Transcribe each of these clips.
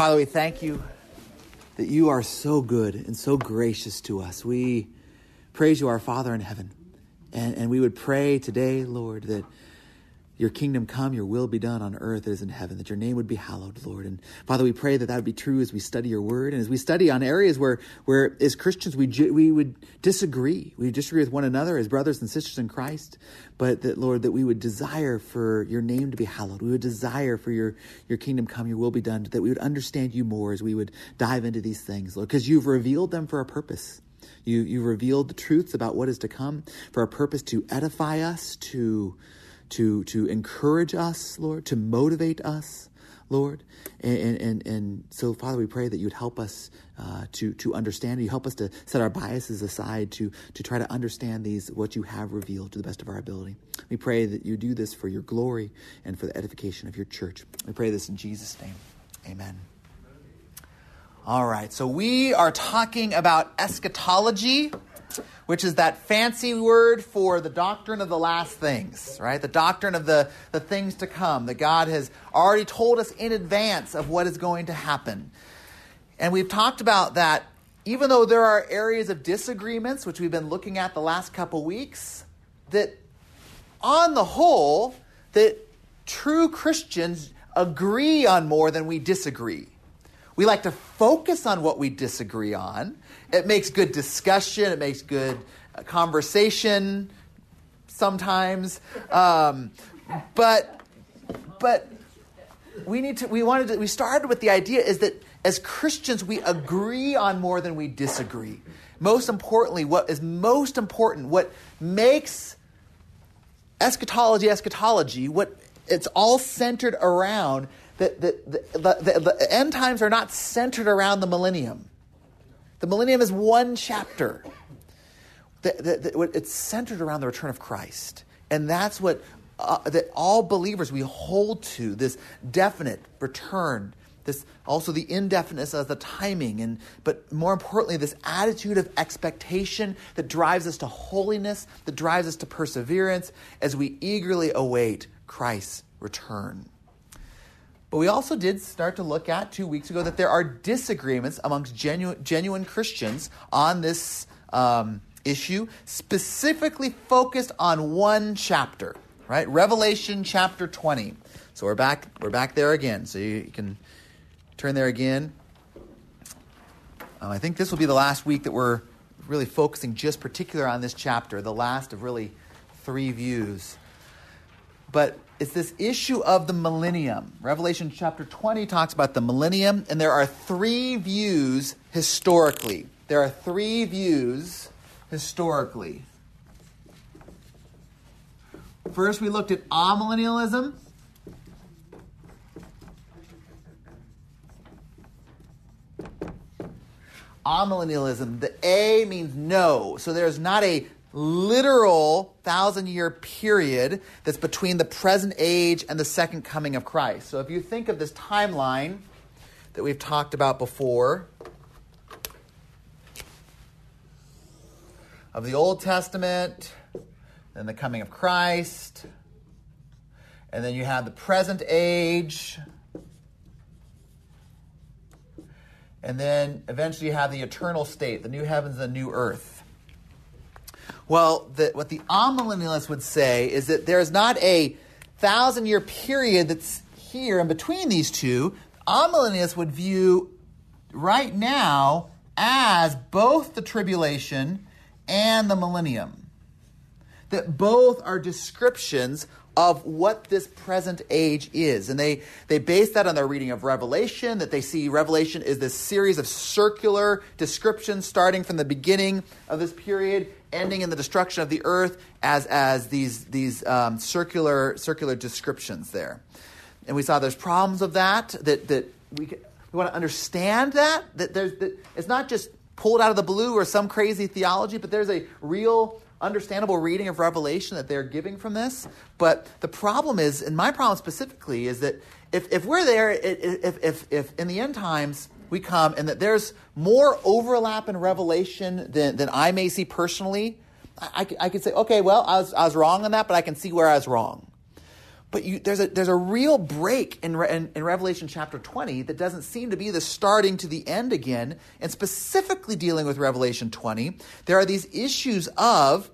Father, we thank you that you are so good and so gracious to us. We praise you, our Father in heaven. And, and we would pray today, Lord, that your kingdom come, your will be done on earth as in heaven, that your name would be hallowed, Lord. And Father, we pray that that would be true as we study your word and as we study on areas where, where as Christians, we, we would disagree. We disagree with one another as brothers and sisters in Christ, but that, Lord, that we would desire for your name to be hallowed. We would desire for your, your kingdom come, your will be done, that we would understand you more as we would dive into these things, Lord, because you've revealed them for a purpose. You, you revealed the truths about what is to come for a purpose to edify us, to to, to encourage us, Lord, to motivate us, Lord. And, and, and so, Father, we pray that you'd help us uh, to, to understand. You help us to set our biases aside to, to try to understand these, what you have revealed to the best of our ability. We pray that you do this for your glory and for the edification of your church. We pray this in Jesus' name. Amen. All right, so we are talking about eschatology which is that fancy word for the doctrine of the last things, right? The doctrine of the, the things to come, that God has already told us in advance of what is going to happen. And we've talked about that even though there are areas of disagreements, which we've been looking at the last couple weeks, that on the whole, that true Christians agree on more than we disagree. We like to focus on what we disagree on, it makes good discussion. It makes good uh, conversation sometimes. Um, but but we need to. We wanted to. We started with the idea is that as Christians we agree on more than we disagree. Most importantly, what is most important, what makes eschatology eschatology, what it's all centered around the, the, the, the, end times are not centered around the millennium. The millennium is one chapter. It's centered around the return of Christ. And that's what uh, that all believers we hold to this definite return this also the indefiniteness of the timing and but more importantly this attitude of expectation that drives us to holiness that drives us to perseverance as we eagerly await christ's return but we also did start to look at two weeks ago that there are disagreements amongst genuine, genuine Christians on this um, issue, specifically focused on one chapter, right? Revelation chapter 20. So we're back, we're back there again. So you, you can turn there again. Um, I think this will be the last week that we're really focusing just particular on this chapter, the last of really three views. But it's this issue of the millennium. Revelation chapter 20 talks about the millennium, and there are three views historically. There are three views historically. First, we looked at amillennialism. Amillennialism. The A means no. So there's not a literal thousand year period that's between the present age and the second coming of Christ. So if you think of this timeline that we've talked about before of the Old Testament, then the coming of Christ, and then you have the present age. And then eventually you have the eternal state, the new heavens and the new earth. Well, the, what the amillennialists would say is that there is not a thousand year period that's here in between these two. Amillennialists would view right now as both the tribulation and the millennium. That both are descriptions of what this present age is. And they, they base that on their reading of Revelation, that they see Revelation is this series of circular descriptions starting from the beginning of this period ending in the destruction of the earth as, as these, these um, circular, circular descriptions there. And we saw there's problems of that, that, that we, we want to understand that, that, there's, that it's not just pulled out of the blue or some crazy theology, but there's a real understandable reading of Revelation that they're giving from this. But the problem is, and my problem specifically, is that if, if we're there, if, if, if in the end times we come and that there's more overlap in Revelation than, than I may see personally, I, I, I could say, okay, well, I was, I was wrong on that, but I can see where I was wrong. but you, there's, a, there's a real break in, in, in, Revelation chapter 20 that doesn't seem to be the starting to the end again. And specifically dealing with Revelation 20, there are these issues of,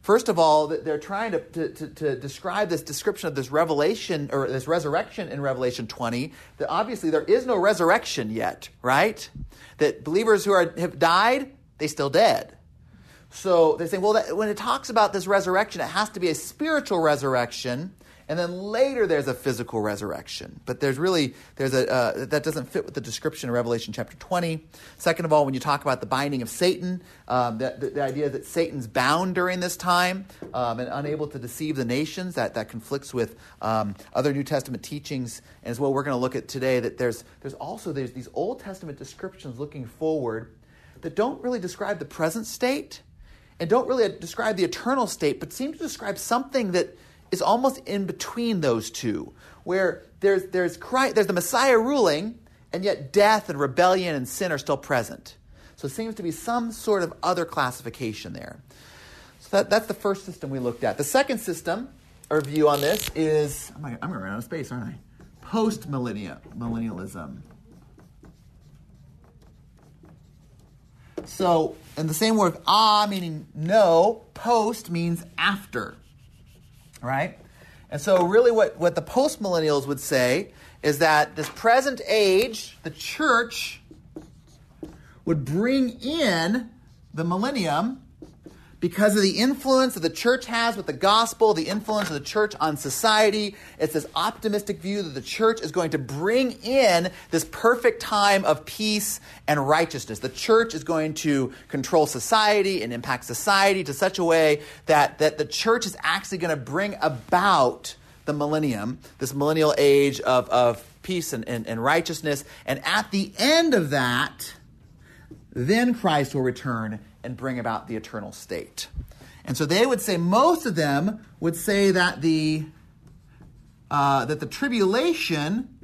first of all, they're trying to, to, to, describe this description of this revelation or this resurrection in Revelation 20, that obviously there is no resurrection yet, right? That believers who are, have died, they still dead. So they're saying, well, that, when it talks about this resurrection, it has to be a spiritual resurrection and then later there's a physical resurrection. But there's really, there's a, uh, that doesn't fit with the description of Revelation chapter 20. Second of all, when you talk about the binding of Satan, um, the, the, the, idea that Satan's bound during this time um, and unable to deceive the nations, that, that conflicts with um, other New Testament teachings. And as well, we're going to look at today that there's, there's also there's these Old Testament descriptions looking forward that don't really describe the present state and don't really describe the eternal state, but seem to describe something that is almost in between those two, where there's, there's, Christ, there's the Messiah ruling, and yet death and rebellion and sin are still present. So it seems to be some sort of other classification there. So that, that's the first system we looked at. The second system, or view on this, is I'm going to run out of space, aren't I? Post millennialism. So, in the same word, ah meaning no, post means after right? And so, really, what, what the postmillennials would say is that this present age, the church, would bring in the millennium because of the influence that the church has with the gospel, the influence of the church on society. It's this optimistic view that the church is going to bring in this perfect time of peace and righteousness. The church is going to control society and impact society to such a way that, that the church is actually going to bring about the millennium, this millennial age of, of peace and, and, and righteousness. And at the end of that, then Christ will return and bring about the eternal state. And so they would say, most of them would say that the, uh, that the tribulation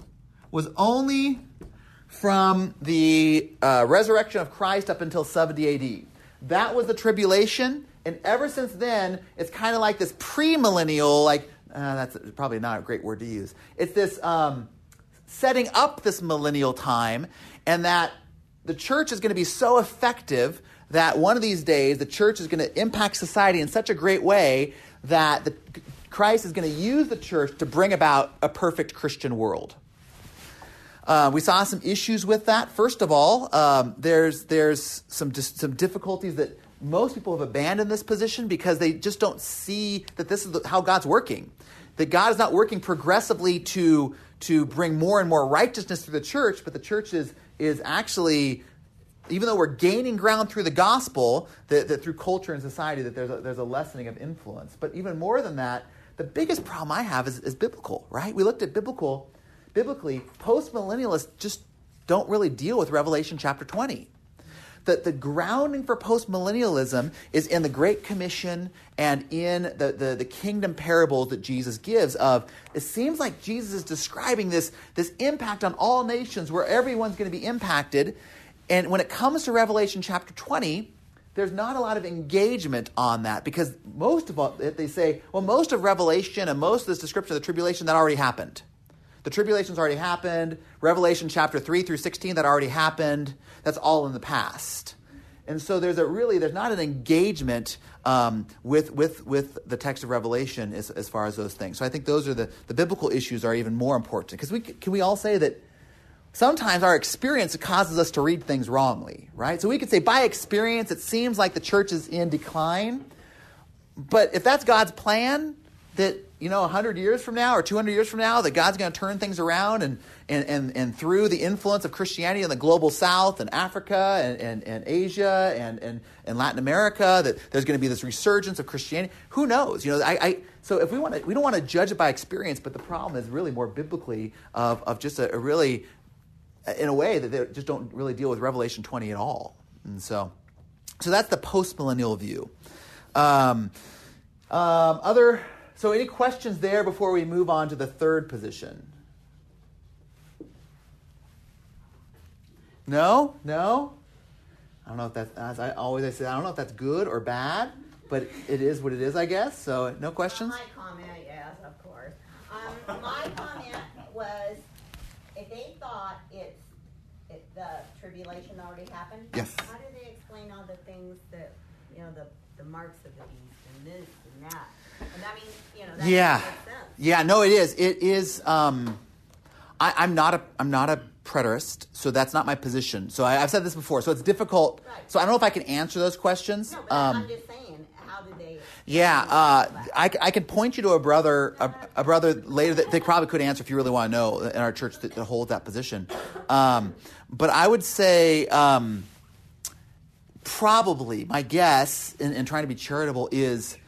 was only from the uh, resurrection of Christ up until 70 AD. That was the tribulation. And ever since then, it's kind of like this premillennial, like, uh, that's probably not a great word to use. It's this um, setting up this millennial time, and that the church is going to be so effective that one of these days the church is going to impact society in such a great way that the, Christ is going to use the church to bring about a perfect Christian world. Uh, we saw some issues with that. First of all, um, there's there's some some difficulties that most people have abandoned this position because they just don't see that this is the, how God's working. That God is not working progressively to to bring more and more righteousness through the church, but the church is is actually even though we're gaining ground through the gospel, that, that through culture and society, that there's a, there's a lessening of influence. But even more than that, the biggest problem I have is, is biblical, right? We looked at biblical, biblically, postmillennialists just don't really deal with Revelation chapter 20. That the grounding for postmillennialism is in the Great Commission and in the, the, the, kingdom parables that Jesus gives of it seems like Jesus is describing this, this impact on all nations where everyone's going to be impacted and when it comes to Revelation chapter 20, there's not a lot of engagement on that because most of it, they say, well, most of Revelation and most of this description of the tribulation that already happened. The tribulation's already happened. Revelation chapter 3 through 16 that already happened. That's all in the past. And so there's a really, there's not an engagement um, with, with, with the text of Revelation as, as far as those things. So I think those are the, the biblical issues are even more important. Because we, can we all say that sometimes our experience causes us to read things wrongly, right? So we could say, by experience, it seems like the church is in decline. But if that's God's plan, that, you know, 100 years from now or 200 years from now, that God's going to turn things around and, and, and, and through the influence of Christianity in the global south and Africa and, and, and Asia and, and, and Latin America, that there's going to be this resurgence of Christianity. Who knows? You know, I, I so if we want to, we don't want to judge it by experience, but the problem is really more biblically of, of just a, a really in a way that they just don't really deal with Revelation 20 at all. And so, so that's the postmillennial view. Um, um, other, so any questions there before we move on to the third position? No, no. I don't know if that's as I always I say I don't know if that's good or bad, but it is what it is, I guess. So no questions. my comment, yes, of course. Um, my comment was, if they thought if the tribulation already happened. Yes. How do they explain all the things that, you know, the, the marks of the beast and this and that? And I mean, you know, that yeah, yeah. No, it is. It is. Um, I, I'm not a. I'm not a preterist, so that's not my position. So I, I've said this before. So it's difficult. Right. So I don't know if I can answer those questions. No, but Um, I'm just saying, how do they? Yeah, uh, I, I can point you to a brother, a, a brother later that they probably could answer if you really want to know in our church that, that holds that position. Um, but I would say um, probably my guess in, in trying to be charitable is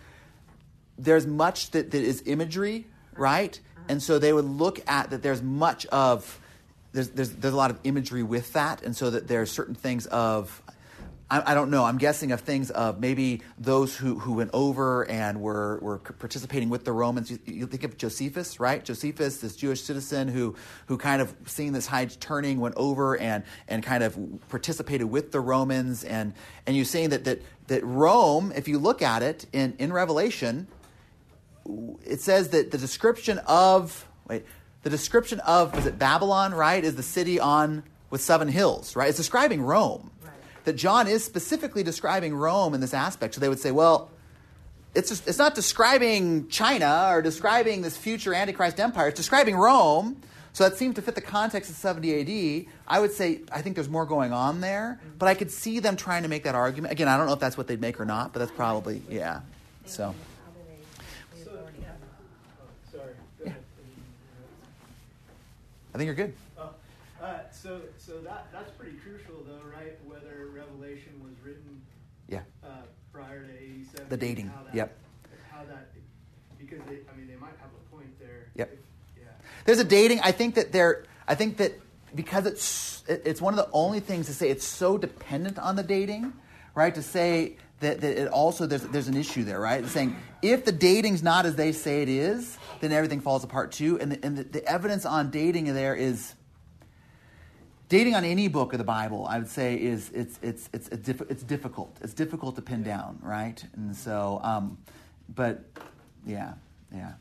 there's much that, that is imagery, right? And so they would look at that there's much of there's, there's there's a lot of imagery with that, and so that there are certain things of I, I don't know. I'm guessing of things of maybe those who, who went over and were, were participating with the Romans. You, you think of Josephus, right? Josephus, this Jewish citizen who, who kind of seeing this tide turning, went over and, and kind of participated with the Romans. And, and you're saying that, that, that Rome, if you look at it in, in Revelation, it says that the description of, wait, the description of, was it Babylon, right, is the city on with seven hills, right? It's describing Rome. That John is specifically describing Rome in this aspect. So they would say, well, it's, just, it's not describing China or describing this future Antichrist empire. It's describing Rome. So that seems to fit the context of 70 AD. I would say I think there's more going on there, but I could see them trying to make that argument. Again, I don't know if that's what they'd make or not, but that's probably yeah. So How do they, the authority have it? Sorry. Go ahead. I think you're good. Oh, uh, so so that that's pretty crucial though, right? Whether Revelation was written Yeah. uh, prior The dating, How that, yep. How that because they, I mean they might have a point there. Yep. If, yeah. There's a dating. I think that there. I think that because it's it's one of the only things to say it's so dependent on the dating, right? To say that, that it also there's there's an issue there, right? It's saying if the dating's not as they say it is, then everything falls apart too. And the, and the, the evidence on dating there is dating on any book of the Bible, I would say, is it's it's it's diff- it's difficult. It's difficult to pin down, right? And so, um, but yeah, yeah.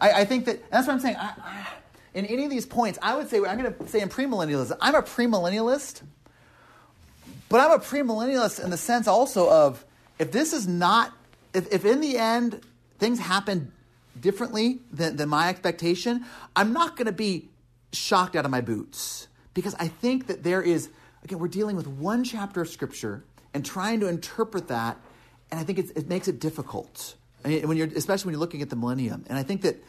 I, I think that that's what I'm saying. I, I, in any of these points, I would say I'm going to say in premillennialism, I'm a premillennialist, but I'm a premillennialist in the sense also of if this is not, if, if in the end things happen differently than, than my expectation, I'm not going to be shocked out of my boots because I think that there is, again, we're dealing with one chapter of Scripture and trying to interpret that, and I think it makes it difficult. When you're, especially when you're looking at the millennium. And I think that,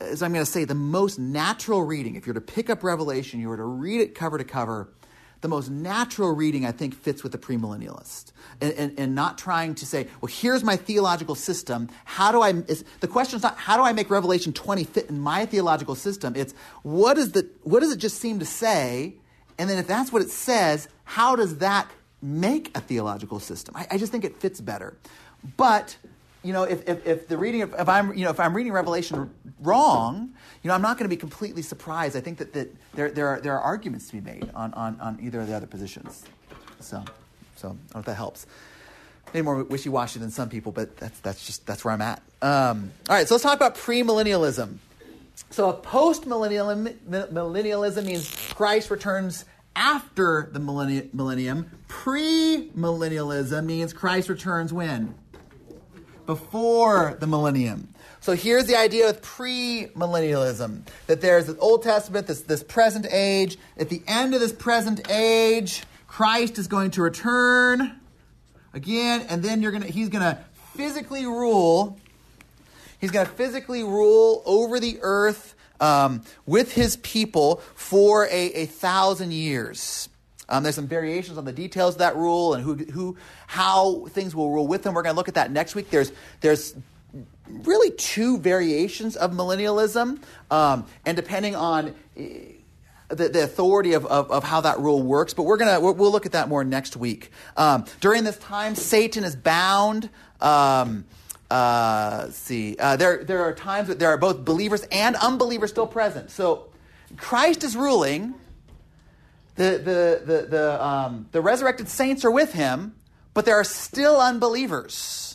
as I'm going to say, the most natural reading, if you were to pick up Revelation, you were to read it cover to cover, the most natural reading, I think, fits with the premillennialist. And, and, and not trying to say, well, here's my theological system. How do I, is, the question is not, how do I make Revelation 20 fit in my theological system? It's, what, is the, what does it just seem to say? And then if that's what it says, how does that make a theological system? I, I just think it fits better. But you know, if, if, if the reading, of, if I'm, you know, if I'm reading Revelation wrong, you know, I'm not going to be completely surprised. I think that, that there, there, are, there are arguments to be made on, on, on either of the other positions. So, so I don't know if that helps. Maybe more wishy-washy than some people, but that's, that's just, that's where I'm at. Um, all right, so let's talk about premillennialism. So a post-millennialism means Christ returns after the millenni- millennium. Pre-millennialism means Christ returns when? before the millennium. So here's the idea with premillennialism that there's the Old Testament, this, this present age. At the end of this present age, Christ is going to return again, and then you're gonna he's gonna physically rule. He's gonna physically rule over the earth um, with his people for a, a thousand years. Um, there's some variations on the details of that rule and who, who, how things will rule with him. We're going to look at that next week. There's, there's really two variations of millennialism, um, and depending on eh, the, the authority of, of, of how that rule works, but we're gonna we'll, we'll look at that more next week. Um, during this time, Satan is bound. Um, uh, see, uh, there there are times that there are both believers and unbelievers still present. So Christ is ruling the, the, the, the, um, the resurrected saints are with him, but there are still unbelievers.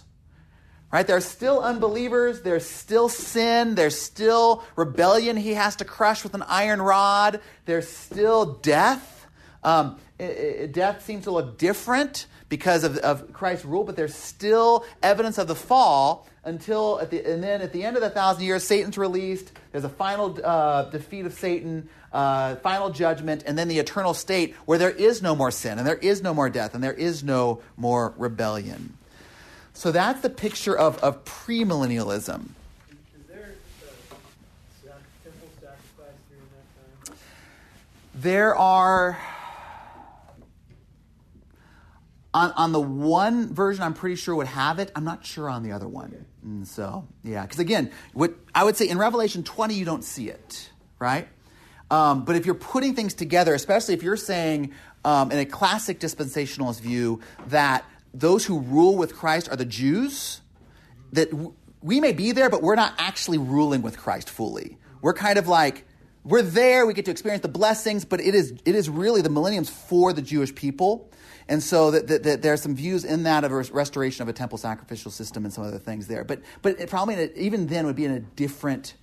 Right? There are still unbelievers. There's still sin. There's still rebellion he has to crush with an iron rod. There's still death. Um, it, it, death seems to look different because of, of Christ's rule, but there's still evidence of the fall until at the, and then at the end of the thousand years, Satan's released. There's a final uh, defeat of Satan, uh, final judgment, and then the eternal state where there is no more sin, and there is no more death, and there is no more rebellion. So that's the picture of, of premillennialism. Is there uh, temple sacrifice during that time? There are on, on the one version, I'm pretty sure would have it. I'm not sure on the other one. And so, yeah, because again, what I would say in Revelation 20, you don't see it, right? Um, but if you're putting things together, especially if you're saying um, in a classic dispensationalist view that those who rule with Christ are the Jews, that we may be there, but we're not actually ruling with Christ fully. We're kind of like we're there, we get to experience the blessings, but it is it is really the millenniums for the Jewish people. And so that, that, that there are some views in that of a restoration of a temple sacrificial system and some other things there. But, but it probably even then would be in a different,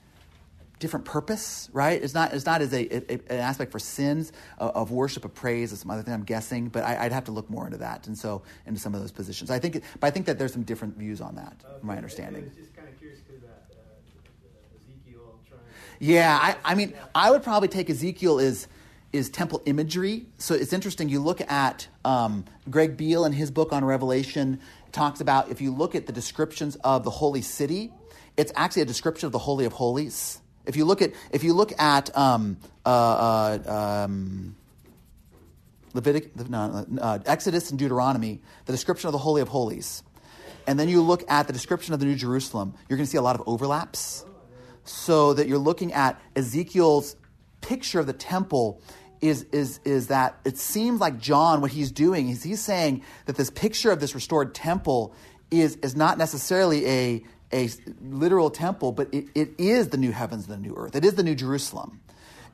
different purpose, right? It's not, it's not as a, a an aspect for sins of, of, worship, of praise, or some other thing I'm guessing, but I, would have to look more into that. And so into some of those positions. I think, but I think that there's some different views on that, uh, my understanding. Just kind of curious to that Ezekiel trying. Yeah, I, I mean, I would probably take Ezekiel as is temple imagery. So it's interesting. You look at um, Greg Beale in his book on Revelation talks about if you look at the descriptions of the holy city, it's actually a description of the holy of holies. If you look at if you look at um, uh, uh, um, Levitic, no, uh, Exodus and Deuteronomy, the description of the holy of holies, and then you look at the description of the New Jerusalem, you're going to see a lot of overlaps. So that you're looking at Ezekiel's picture of the temple is, is, is that it seems like John, what he's doing is he's saying that this picture of this restored temple is, is not necessarily a, a literal temple, but it, it is the new heavens and the new earth. It is the new Jerusalem.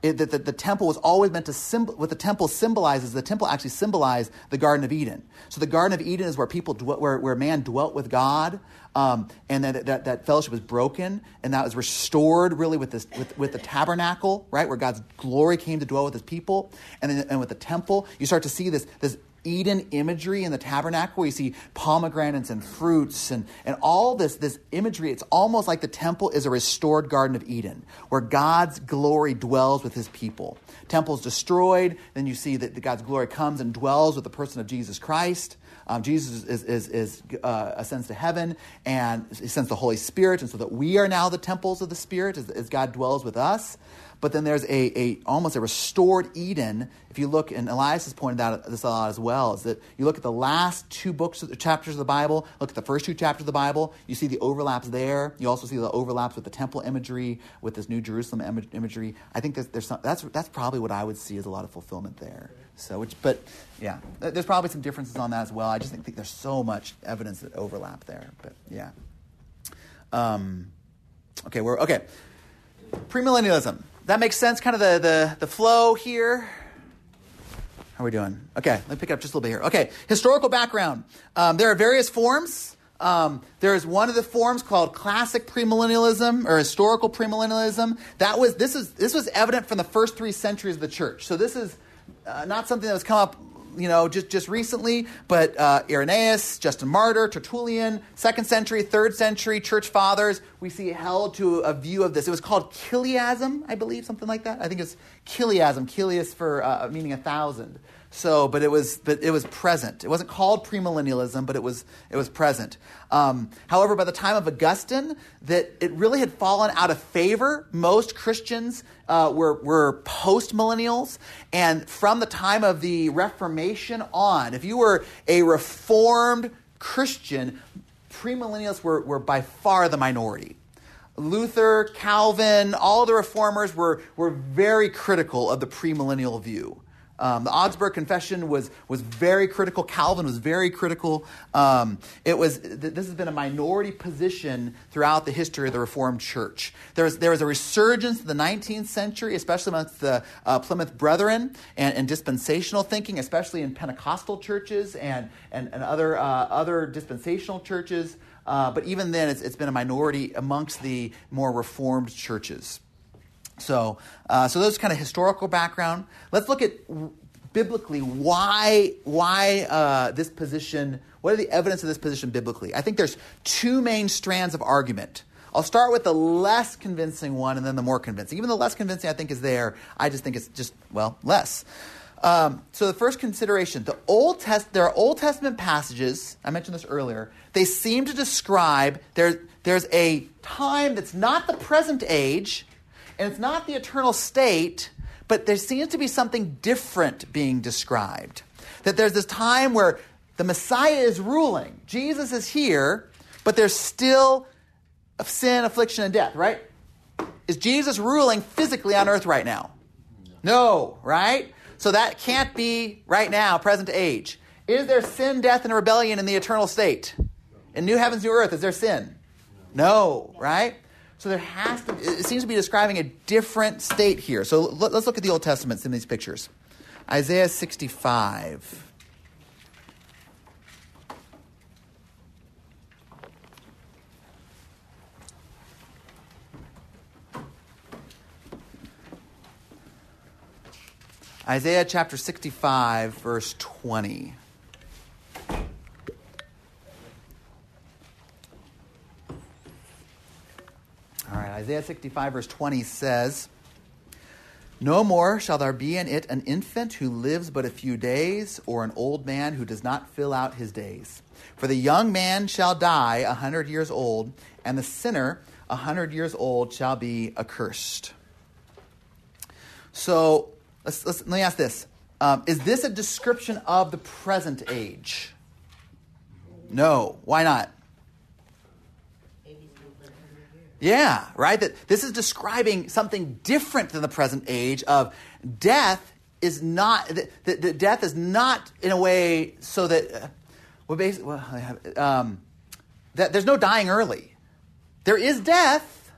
That the, the, temple was always meant to symbol, what the temple symbolizes, the temple actually symbolized the Garden of Eden. So the Garden of Eden is where people, dwell, where, where man dwelt with God, um, and that, that, that fellowship was broken, and that was restored really with, this, with, with the tabernacle, right, where God's glory came to dwell with his people. And, then, and with the temple, you start to see this, this Eden imagery in the tabernacle. We see pomegranates and fruits and, and all this, this imagery. It's almost like the temple is a restored Garden of Eden where God's glory dwells with his people. Temple's destroyed, then you see that God's glory comes and dwells with the person of Jesus Christ. Um, Jesus is, is, is uh, ascends to heaven and he sends the Holy Spirit, and so that we are now the temples of the Spirit as, as God dwells with us. But then there's a, a almost a restored Eden. If you look, and Elias has pointed out this a lot as well, is that you look at the last two books, the chapters of the Bible, look at the first two chapters of the Bible, you see the overlaps there. You also see the overlaps with the temple imagery, with this New Jerusalem imagery. I think there's, there's some, that's, that's probably what I would see as a lot of fulfillment there. So, which, but yeah, there's probably some differences on that as well. I just think, think there's so much evidence that overlap there. But yeah. Um, okay, we're okay. Premillennialism. That makes sense. Kind of the the, the flow here. How are we doing? Okay, let me pick up just a little bit here. Okay, historical background. Um, there are various forms. Um, there is one of the forms called classic premillennialism or historical premillennialism. That was this is this was evident from the first three centuries of the church. So this is uh, not something that has come up, you know, just, just recently, but uh, Irenaeus, Justin Martyr, Tertullian, second century, third century church fathers, we see held to a view of this. It was called chiliasm, I believe, something like that. I think it's chiliasm, chilias for uh, meaning a thousand. So, but it was, but it was present. It wasn't called premillennialism, but it was, it was present. Um, however, by the time of Augustine, that it really had fallen out of favor. Most Christians uh, were, were post millennials, and from the time of the Reformation on, if you were a reformed Christian, premillennials were, were by far the minority. Luther, Calvin, all the reformers were, were very critical of the premillennial view. Um, the Augsburg Confession was, was very critical. Calvin was very critical. Um, it was, this has been a minority position throughout the history of the Reformed Church. There was, there was a resurgence in the 19th century, especially amongst the uh, Plymouth Brethren and, and, dispensational thinking, especially in Pentecostal churches and, and, and other, uh, other dispensational churches. Uh, but even then, it's, it's been a minority amongst the more reformed churches. So, uh, so those kind of historical background. Let's look at biblically why why uh, this position. What are the evidence of this position biblically? I think there's two main strands of argument. I'll start with the less convincing one and then the more convincing. Even the less convincing, I think, is there. I just think it's just well less. Um, so the first consideration, the Old Test, there are Old Testament passages. I mentioned this earlier. They seem to describe there. There's a time that's not the present age, and it's not the eternal state, but there seems to be something different being described. That there's this time where the Messiah is ruling. Jesus is here, but there's still sin, affliction, and death, right? Is Jesus ruling physically on earth right now? No, right? So that can't be right now, present age. Is there sin, death, and rebellion in the eternal state? In new heavens, new earth, is there sin? No, right? So there has to, it seems to be describing a different state here. So let, us look at the Old Testament in these pictures. Isaiah 65. Isaiah chapter 65, verse 20. All right, Isaiah 65, verse 20 says, No more shall there be in it an infant who lives but a few days, or an old man who does not fill out his days. For the young man shall die a hundred years old, and the sinner a hundred years old shall be accursed. So, Let's, let's, let me ask this um, Is this a description of the present age? No. Why not? Yeah, right? That this is describing something different than the present age of death is not that, that death is not in a way so that uh, well, basically, well, um, that there's no dying early. There is death,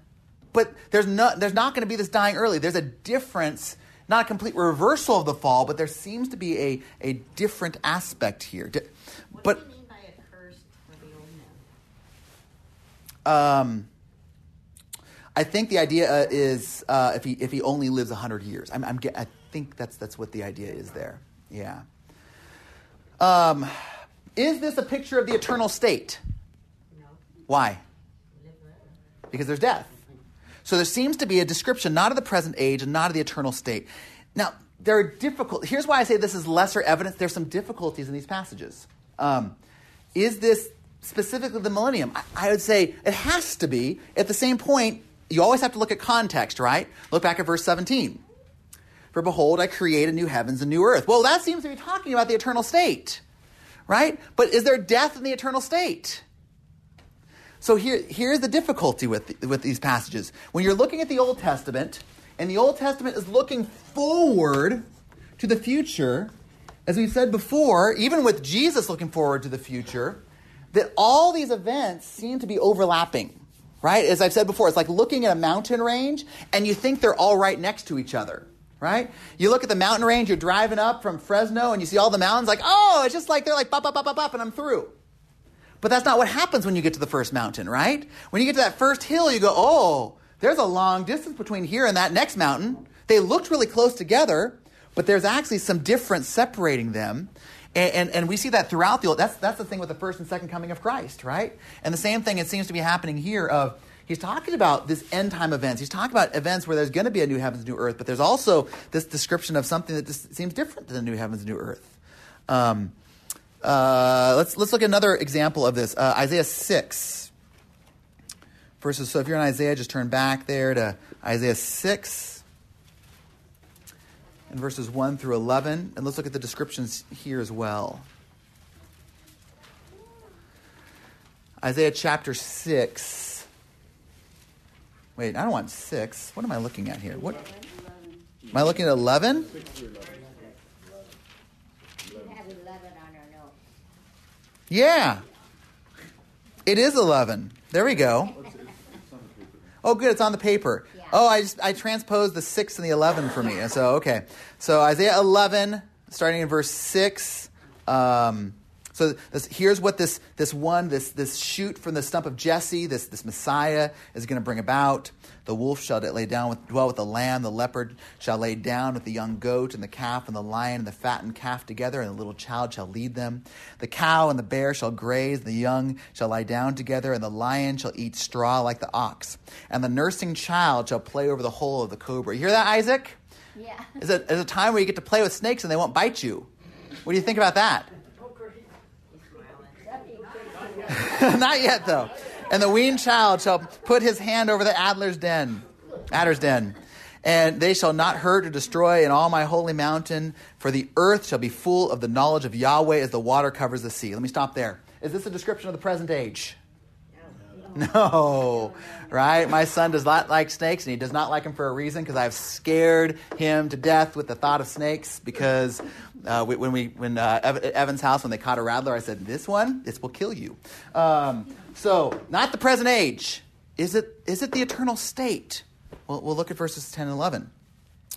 but there's not there's not going to be this dying early. There's a difference not a complete reversal of the fall, but there seems to be a, a different aspect here. What but, do you mean by accursed for the old man? Um, I think the idea uh, is uh, if he if he only lives hundred years. I'm, I'm, i think that's that's what the idea is there. Yeah. Um, is this a picture of the eternal state? No. Why? Because there's death. So there seems to be a description not of the present age and not of the eternal state. Now, there are difficult. Here's why I say this is lesser evidence. There's some difficulties in these passages. Um, is this specifically the millennium? I, I would say it has to be. At the same point, you always have to look at context, right? Look back at verse 17. For behold, I create a new heavens and new earth. Well, that seems to be talking about the eternal state, right? But is there death in the eternal state? So here, here's the difficulty with, with these passages. When you're looking at the Old Testament, and the Old Testament is looking forward to the future, as we've said before, even with Jesus looking forward to the future, that all these events seem to be overlapping, right? As I've said before, it's like looking at a mountain range and you think they're all right next to each other, right? You look at the mountain range, you're driving up from Fresno and you see all the mountains, like, oh, it's just like they're like, bop, bop, bop, bop, bop, and I'm through. But that's not what happens when you get to the first mountain, right? When you get to that first hill, you go, oh, there's a long distance between here and that next mountain. They looked really close together, but there's actually some difference separating them. And, and, and, we see that throughout the Old. That's, that's the thing with the first and second coming of Christ, right? And the same thing it seems to be happening here of he's talking about this end time events. He's talking about events where there's going to be a new heavens, new earth, but there's also this description of something that seems different than the new heavens, new earth. Um, uh, let's, let's look at another example of this uh, Isaiah 6. Verses, so if you're in Isaiah, just turn back there to Isaiah 6 and verses 1 through 11. And let's look at the descriptions here as well. Isaiah chapter 6. Wait, I don't want 6. What am I looking at here? What? Am I looking at 11? Yeah. It is 11. There we go. Oh, good. It's on the paper. Oh, I just I transposed the 6 and the 11 for me. So, okay. So, Isaiah 11, starting in verse 6. Um, So this, here's what this, this one, this, this shoot from the stump of Jesse, this, this Messiah is going to bring about. The wolf shall lay down with, dwell with the lamb. The leopard shall lay down with the young goat and the calf and the lion and the fattened calf together, and the little child shall lead them. The cow and the bear shall graze. and The young shall lie down together, and the lion shall eat straw like the ox. And the nursing child shall play over the hole of the cobra. You hear that, Isaac? Yeah. Is it is a time where you get to play with snakes and they won't bite you. What do you think about that? Not yet, though. And the weaned child shall put his hand over the adder's den, adder's den, and they shall not hurt or destroy in all my holy mountain, for the earth shall be full of the knowledge of Yahweh as the water covers the sea. Let me stop there. Is this a description of the present age? No, right? My son does not like snakes, and he does not like them for a reason because I've scared him to death with the thought of snakes. Because uh, when we when uh, Evan's house when they caught a rattler, I said, "This one, this will kill you." Um, so, not the present age. Is it is it the eternal state? Well, we'll look at verses ten and eleven.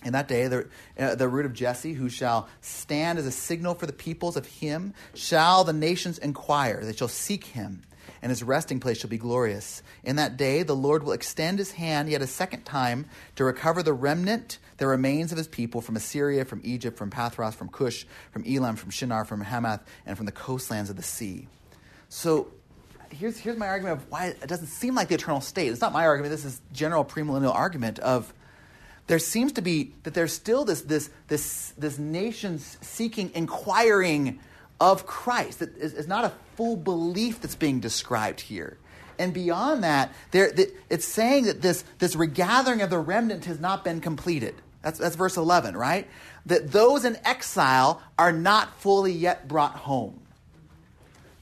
In that day, the, uh, the root of Jesse, who shall stand as a signal for the peoples of him, shall the nations inquire. They shall seek him and his resting place shall be glorious. In that day, the Lord will extend his hand yet a second time to recover the remnant, the remains of his people from Assyria, from Egypt, from Pathros, from Cush, from Elam, from Shinar, from Hamath, and from the coastlands of the sea. So here's, here's my argument of why it doesn't seem like the eternal state. It's not my argument, this is general premillennial argument of there seems to be that there's still this, this, this, this nation seeking, inquiring of Christ. It is not a full belief that's being described here. And beyond that, there, it's saying that this, this regathering of the remnant has not been completed. That's, that's verse 11, right? That those in exile are not fully yet brought home.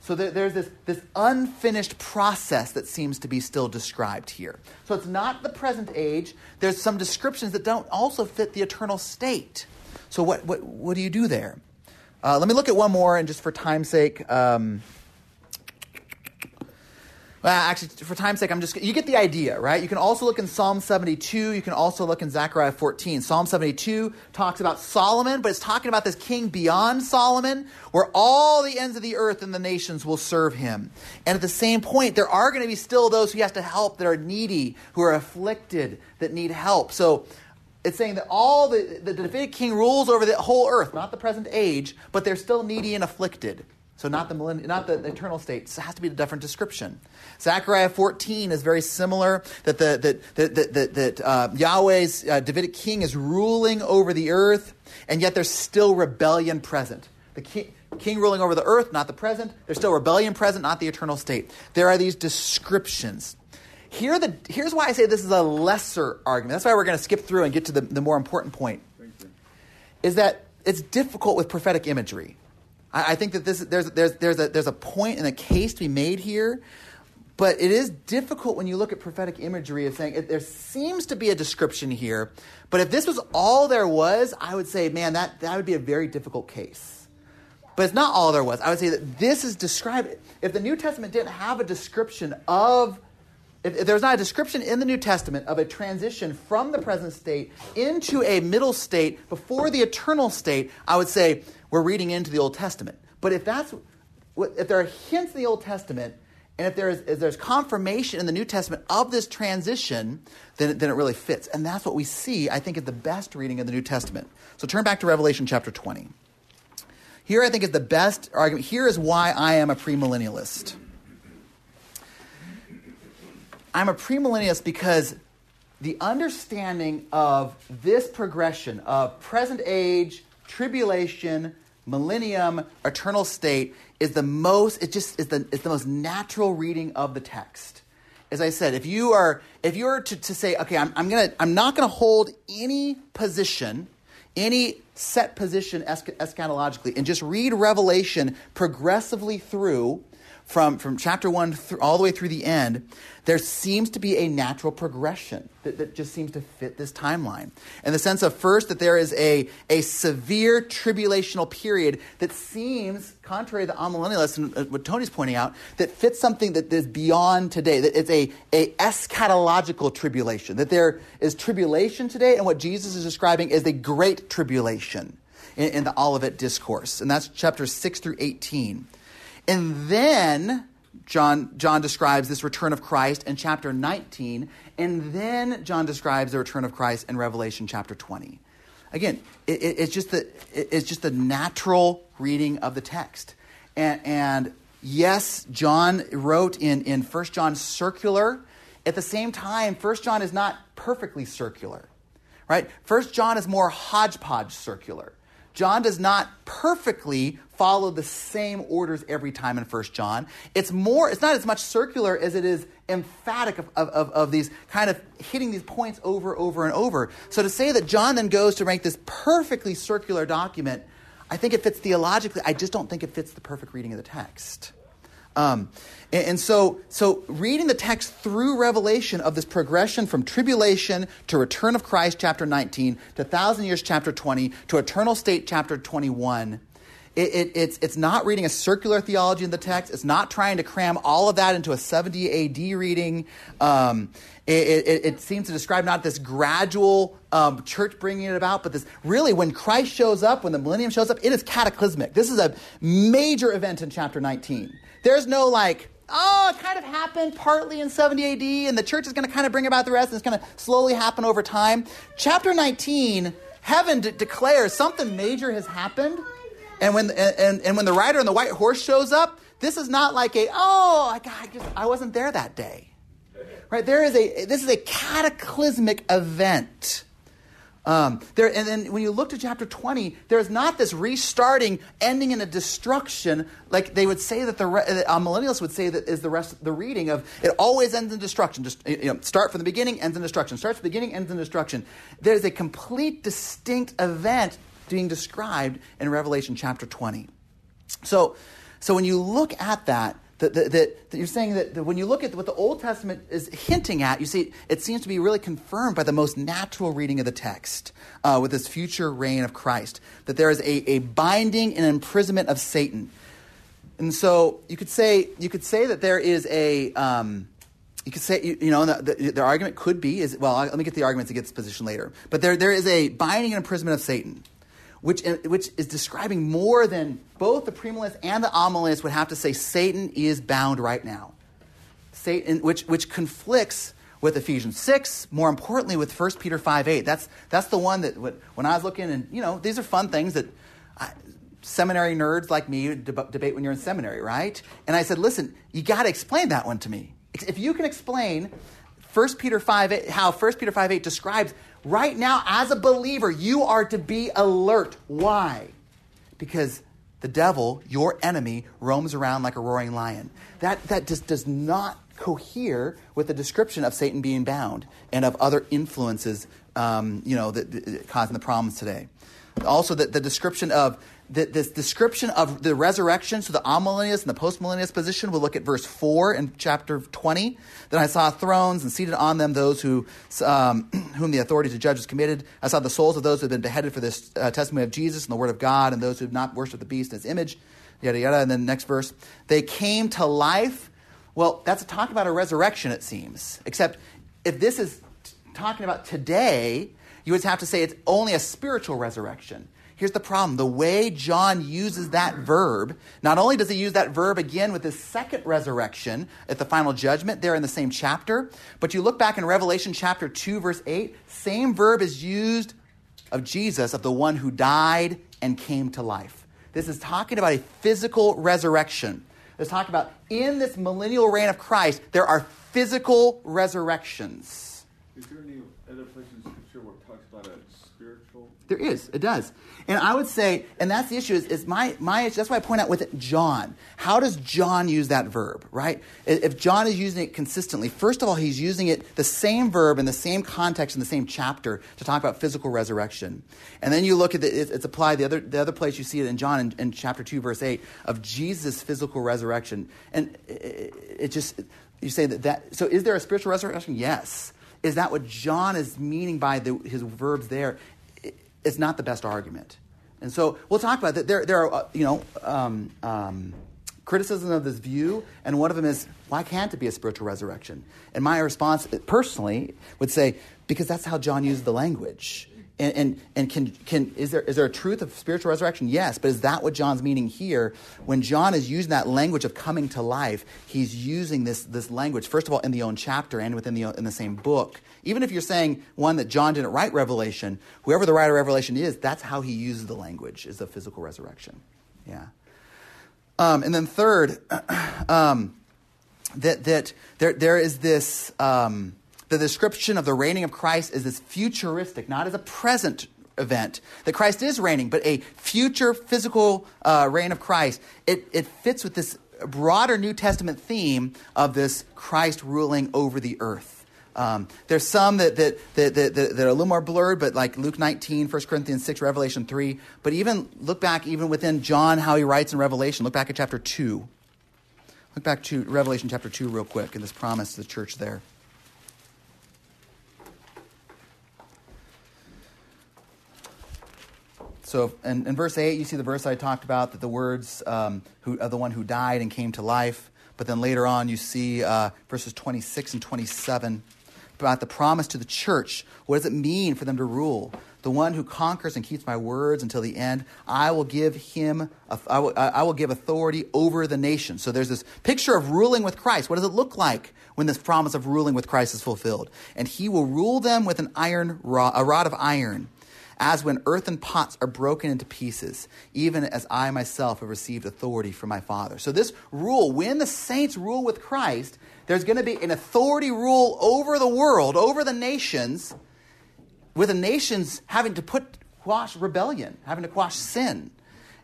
So there's this, this unfinished process that seems to be still described here. So it's not the present age. There's some descriptions that don't also fit the eternal state. So what, what, what do you do there? Uh, let me look at one more, and just for time's sake, um, well, actually, for time's sake, I'm just you get the idea, right? You can also look in Psalm 72. You can also look in Zechariah 14. Psalm 72 talks about Solomon, but it's talking about this king beyond Solomon, where all the ends of the earth and the nations will serve him. And at the same point, there are going to be still those who he has to help that are needy, who are afflicted, that need help. So it's saying that all the, the Davidic king rules over the whole earth, not the present age, but they're still needy and afflicted. So not the not the eternal state. So it has to be a different description. Zechariah 14 is very similar. That the that that that, that, that uh, Yahweh's uh, Davidic king is ruling over the earth, and yet there's still rebellion present. The king, king ruling over the earth, not the present. There's still rebellion present, not the eternal state. There are these descriptions. Here the, here's why I say this is a lesser argument. That's why we're going to skip through and get to the, the more important point. Is that it's difficult with prophetic imagery. I, I think that this, there's, there's, there's, a, there's a point and a case to be made here, but it is difficult when you look at prophetic imagery of saying there seems to be a description here, but if this was all there was, I would say, man, that, that would be a very difficult case. But it's not all there was. I would say that this is described. If the New Testament didn't have a description of if, if, there's not a description in the New Testament of a transition from the present state into a middle state before the eternal state, I would say we're reading into the Old Testament. But if that's if there are hints in the Old Testament, and if there's if there's confirmation in the New Testament of this transition, then, then it really fits. And that's what we see, I think, is the best reading of the New Testament. So turn back to Revelation chapter 20. Here, I think, is the best argument. Here is why I am a premillennialist. I'm a premillennialist because the understanding of this progression of present age, tribulation, millennium, eternal state is the most it just is the is the most natural reading of the text. As I said, if you are if you are to, to say, okay, I'm, I'm gonna I'm not gonna hold any position, any set position eschatologically, and just read Revelation progressively through from, from chapter 1 th- all the way through the end, there seems to be a natural progression that, that just seems to fit this timeline. In the sense of, first, that there is a, a severe tribulational period that seems, contrary to the amillennialists and uh, what Tony's pointing out, that fits something that is beyond today, that it's a, a eschatological tribulation, that there is tribulation today, and what Jesus is describing is the great tribulation in, in the Olivet Discourse. And that's chapters 6 through 18. And then John, John describes this return of Christ in chapter 19, and then John describes the return of Christ in Revelation chapter 20. Again, it, it, it's, just the, it, it's just the natural reading of the text. And, and yes, John wrote in, in 1 John circular. At the same time, 1 John is not perfectly circular, right? 1 John is more hodgepodge circular. John does not perfectly follow the same orders every time in 1 John. It's more, it's not as much circular as it is emphatic of, of, of, these kind of hitting these points over, over, and over. So to say that John then goes to make this perfectly circular document, I think it fits theologically. I just don't think it fits the perfect reading of the text. Um, and, and, so, so reading the text through Revelation of this progression from tribulation to return of Christ, chapter 19, to thousand years, chapter 20, to eternal state, chapter 21, it, it, it's, it's not reading a circular theology in the text. It's not trying to cram all of that into a 70 AD reading. Um, it, it, seems to describe not this gradual um, church bringing it about, but this really when Christ shows up, when the millennium shows up, it is cataclysmic. This is a major event in chapter 19. There's no like, oh, it kind of happened partly in 70 AD, and the church is going to kind of bring about the rest, and it's going to slowly happen over time. Chapter 19, heaven de- declares something major has happened, and when, and, and when the rider on the white horse shows up, this is not like a, oh, I, just, I wasn't there that day. Right? There is a, this is a cataclysmic event. Um, there, and then when you look to chapter 20, there's not this restarting, ending in a destruction, like they would say that the uh, millennials would say that is the rest the reading of it always ends in destruction. Just you know, start from the beginning, ends in destruction. Starts from the beginning, ends in destruction. There's a complete, distinct event being described in Revelation chapter 20. So, so when you look at that, that, that, that, you're saying that, that, when you look at what the Old Testament is hinting at, you see it seems to be really confirmed by the most natural reading of the text uh, with this future reign of Christ. That there is a, a binding and imprisonment of Satan. And so you could say, you could say that there is a. Um, you could say, you, you know, the, the, the, argument could be is well. Let me get the argument to get this position later. But there, there is a binding and imprisonment of Satan which, which is describing more than both the premillennialists and the amillennialists would have to say Satan is bound right now. Satan, which, which conflicts with Ephesians 6, more importantly with 1 Peter 5 8. That's, that's the one that when I was looking, and you know, these are fun things that I, seminary nerds like me deb- debate when you're in seminary, right? And I said, listen, you got to explain that one to me. If you can explain 1 Peter 5 8, how 1 Peter 5 8 describes Right now, as a believer, you are to be alert. Why? Because the devil, your enemy, roams around like a roaring lion. That, that just does not cohere with the description of Satan being bound and of other influences, um, you know, that, that, causing the problems today. Also, the, the description of the, this description of the resurrection, so the amillennialist and the postmillennialist position, we'll look at verse 4 in chapter 20. Then I saw thrones and seated on them those who, um, whom the authority to judge committed. I saw the souls of those who had been beheaded for this uh, testimony of Jesus and the word of God, and those who have not worshipped the beast and his image, yada, yada. And then next verse, they came to life. Well, that's a talk about a resurrection, it seems. Except if this is t- talking about today, you would have to say it's only a spiritual resurrection. Here's the problem the way John uses that verb, not only does he use that verb again with his second resurrection at the final judgment there in the same chapter, but you look back in Revelation chapter 2, verse 8, same verb is used of Jesus, of the one who died and came to life. This is talking about a physical resurrection. It's talking about in this millennial reign of Christ, there are physical resurrections. Is there any other places in Scripture where it talks about a spiritual? There is. It does. And I would say, and that's the issue, is, is my, my that's why I point out with it, John. How does John use that verb, right? If John is using it consistently, first of all, he's using it, the same verb in the same context in the same chapter to talk about physical resurrection. And then you look at it, it's applied, the other, the other place you see it in John in, in chapter 2, verse 8, of Jesus' physical resurrection. And it, it just, you say that, that, so is there a spiritual resurrection? Yes. Is that what John is meaning by the, his verbs there? It's not the best argument. And so we'll talk about that. There, there are, uh, you know, um, um, criticism of this view, and one of them is, why can't it be a spiritual resurrection? And my response, personally, would say, because that's how John used the language. And, and, and can, can, is, there, is there a truth of spiritual resurrection? Yes, but is that what John's meaning here? When John is using that language of coming to life, he's using this, this language, first of all, in the own chapter and within the, in the same book. Even if you're saying, one, that John didn't write Revelation, whoever the writer of Revelation is, that's how he uses the language, is the physical resurrection. Yeah. Um, and then third, um, that, that there, there is this, um, the description of the reigning of Christ is this futuristic, not as a present event, that Christ is reigning, but a future physical uh, reign of Christ. It, it fits with this broader New Testament theme of this Christ ruling over the earth. Um, there's some that, that, that, that, that are a little more blurred, but like Luke 19, 1 Corinthians 6, Revelation 3. But even look back, even within John, how he writes in Revelation, look back at chapter 2. Look back to Revelation chapter 2 real quick and this promise to the church there. So in, in, verse 8, you see the verse I talked about that the words um, who, of the one who died and came to life. But then later on, you see uh, verses 26 and 27 about the promise to the church. What does it mean for them to rule? The one who conquers and keeps my words until the end, I will give him, I will, I will give authority over the nation. So there's this picture of ruling with Christ. What does it look like when this promise of ruling with Christ is fulfilled? And he will rule them with an iron rod, a rod of iron as when earthen pots are broken into pieces, even as I myself have received authority from my Father. So, this rule, when the saints rule with Christ, there's going to be an authority rule over the world, over the nations, with the nations having to put quash rebellion, having to quash sin.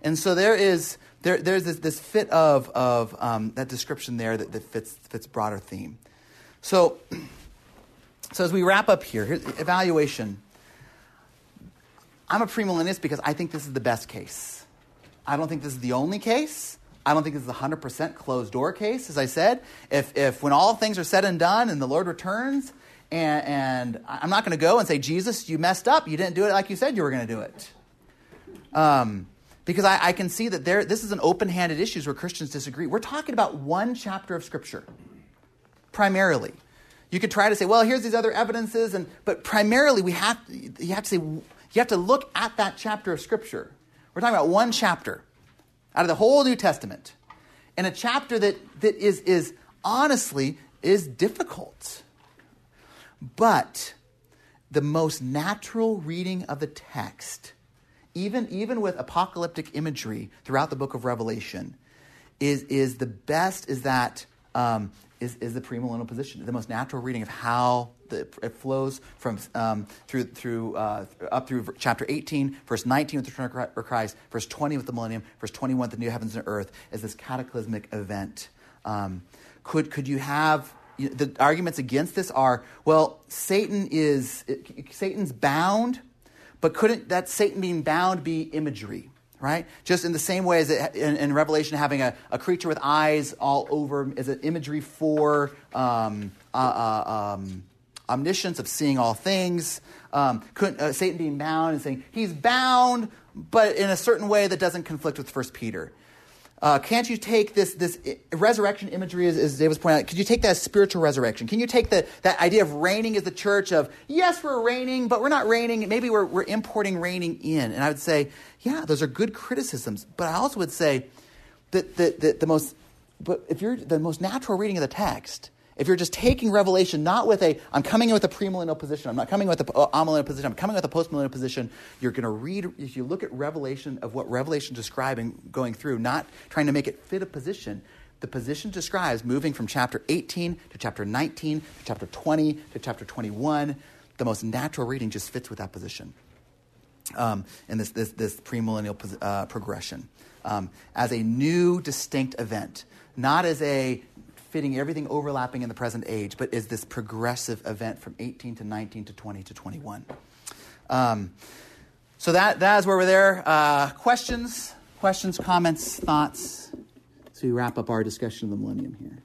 And so there is there, there's this, this fit of, of um, that description there that, that fits fits broader theme. So, so as we wrap up here, evaluation. I'm a premillennialist because I think this is the best case. I don't think this is the only case. I don't think this is a 100% closed door case, as I said. If, if when all things are said and done and the Lord returns, and, and I'm not going to go and say, Jesus, you messed up. You didn't do it like you said you were going to do it. Um, because I, I, can see that there, this is an open handed issue where Christians disagree. We're talking about one chapter of Scripture, primarily. You could try to say, well, here's these other evidences, and, but primarily we have, you have to say, you have to look at that chapter of Scripture. We're talking about one chapter out of the whole New Testament. And a chapter that, that is, is honestly is difficult. But the most natural reading of the text, even, even with apocalyptic imagery throughout the book of Revelation, is, is the best is that um, is, is the premillennial position, the most natural reading of how the, it flows from um, through through uh, up through chapter 18, verse 19 with the return of Christ, verse 20 with the millennium, verse 21 with the new heavens and earth, as this cataclysmic event. Um, could could you have you know, the arguments against this are well, Satan is Satan's bound, but couldn't that Satan being bound be imagery? right? Just in the same way as it, in, in, Revelation, having a, a, creature with eyes all over is an imagery for um, uh, uh, um, omniscience of seeing all things. Um, uh, Satan being bound and saying he's bound, but in a certain way that doesn't conflict with First Peter. Uh, can't you take this, this resurrection imagery, as, as Dave was pointing out, could you take that as spiritual resurrection? Can you take the, that idea of reigning as the church of, yes, we're reigning, but we're not reigning, maybe we're, we're importing reigning in. And I would say, yeah, those are good criticisms. But I also would say that, that, that the most, but if you're the most natural reading of the text if you're just taking Revelation not with a, I'm coming in with a premillennial position, I'm not coming with a uh, amillennial position, I'm coming with a postmillennial position, you're going to read, if you look at Revelation, of what Revelation describing going through, not trying to make it fit a position, the position describes moving from chapter 18 to chapter 19 to chapter 20 to chapter 21. The most natural reading just fits with that position um, in this, this, this premillennial uh, progression um, as a new, distinct event, not as a fitting everything overlapping in the present age, but is this progressive event from 18 to 19 to 20 to 21. Um, so that, that is where we're there. Uh, questions, questions, comments, thoughts? So we wrap up our discussion of the millennium here.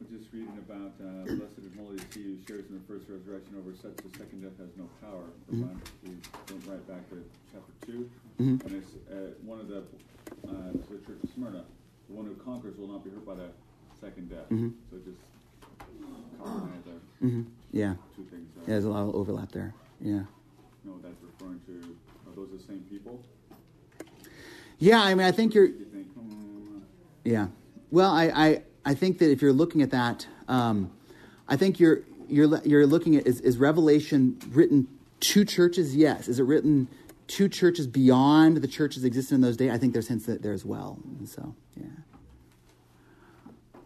We're just reading about uh, blessed and holy is he who shares in the first resurrection over such the second death has no power. Mm-hmm. We went right back to chapter 2. Mm-hmm. And it's uh, one of the, uh, the church of Smyrna. The one who conquers will not be hurt by the second death. Mm-hmm. So just mm-hmm. Yeah. Two things. Yeah, there's a lot of overlap there. Yeah. No, that's referring to? Are those the same people? Yeah, I mean, I think you're. You think, hmm, Yeah. Well, I, I, I think that if you're looking at that, um, I think you're you're you're looking at is, is Revelation written to churches? Yes. Is it written to churches beyond the churches existing in those days? I think there's hints that there as well. And so, yeah.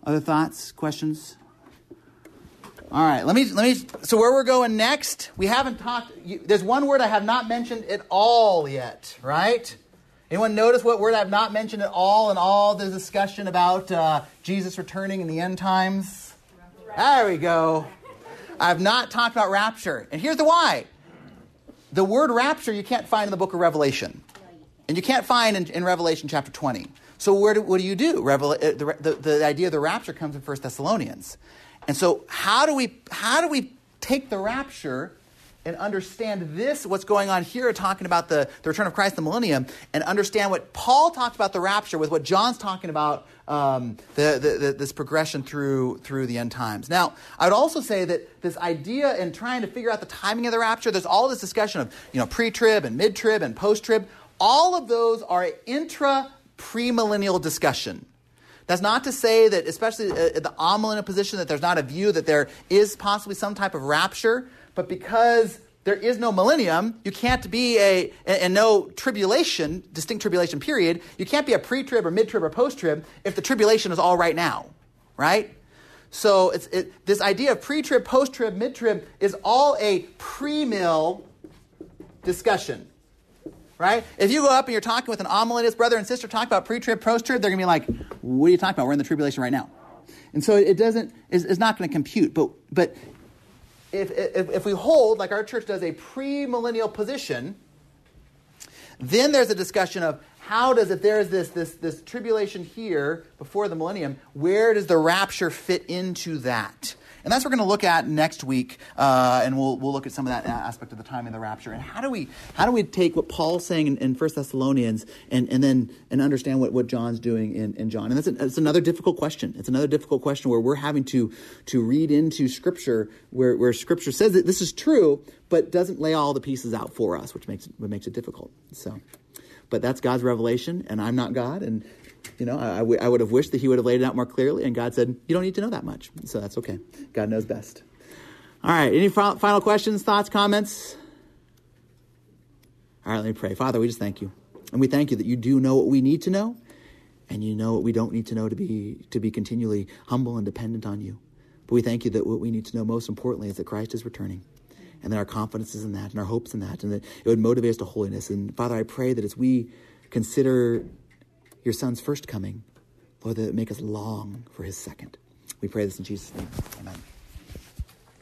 Other thoughts, questions? All right, let me let me. So where we're going next? We haven't talked. You, there's one word I have not mentioned at all yet, right? Anyone notice what word I've not mentioned at all in all the discussion about uh, Jesus returning in the end times? There we go. I've not talked about rapture, and here's the why. The word rapture you can't find in the book of Revelation, and you can't find in, in Revelation chapter 20. So where do, what do you do? Uh, the, the, the idea of the rapture comes in 1 Thessalonians. And so how do we how do we take the rapture and understand this, what's going on here, talking about the, the return of Christ, the millennium, and understand what Paul talked about the rapture with what John's talking about um, the, the, the, this progression through through the end times. Now, I would also say that this idea and trying to figure out the timing of the rapture, there's all this discussion of you know pre-trib and mid-trib and post-trib. All of those are intra premillennial discussion. That's not to say that, especially at the amillennial position, that there's not a view that there is possibly some type of rapture, but because there is no millennium, you can't be a, and no tribulation, distinct tribulation period, you can't be a pre trib or mid trib or post trib if the tribulation is all right now, right? So it, this idea of pre trib, post trib, mid trib is all a pre mill discussion right? If you go up and you're talking with an amillennialist brother and sister, talk about pre-trib, post-trib, they're going to be like, what are you talking about? We're in the tribulation right now. And so it doesn't, it's, it's not going to compute. But, but if, if, if we hold, like our church does, a pre-millennial position, then there's a discussion of how does, if there is this, this, this tribulation here before the millennium, where does the rapture fit into that? And that's what we're going to look at next week, uh, and we'll, we'll look at some of that aspect of the timing of the rapture. And how do we, how do we take what Paul's saying in, in 1 Thessalonians and, and then and understand what, what John's doing in, in John? And that's, that's another difficult question. It's another difficult question where we're having to, to read into Scripture where, where Scripture says that this is true, but doesn't lay all the pieces out for us, which makes it, makes it difficult. So but that's God's revelation, and I'm not God. And, you know, I, I would have wished that He would have laid it out more clearly, and God said, You don't need to know that much. So that's okay. God knows best. All right, any final questions, thoughts, comments? All right, let me pray. Father, we just thank you. And we thank you that you do know what we need to know, and you know what we don't need to know to be, to be continually humble and dependent on you. But we thank you that what we need to know most importantly is that Christ is returning and that our confidence is in that and our hopes in that and that it would motivate us to holiness. And Father, I pray that as we consider your son's first coming, Lord, that it make us long for his second. We pray this in Jesus' name. Amen.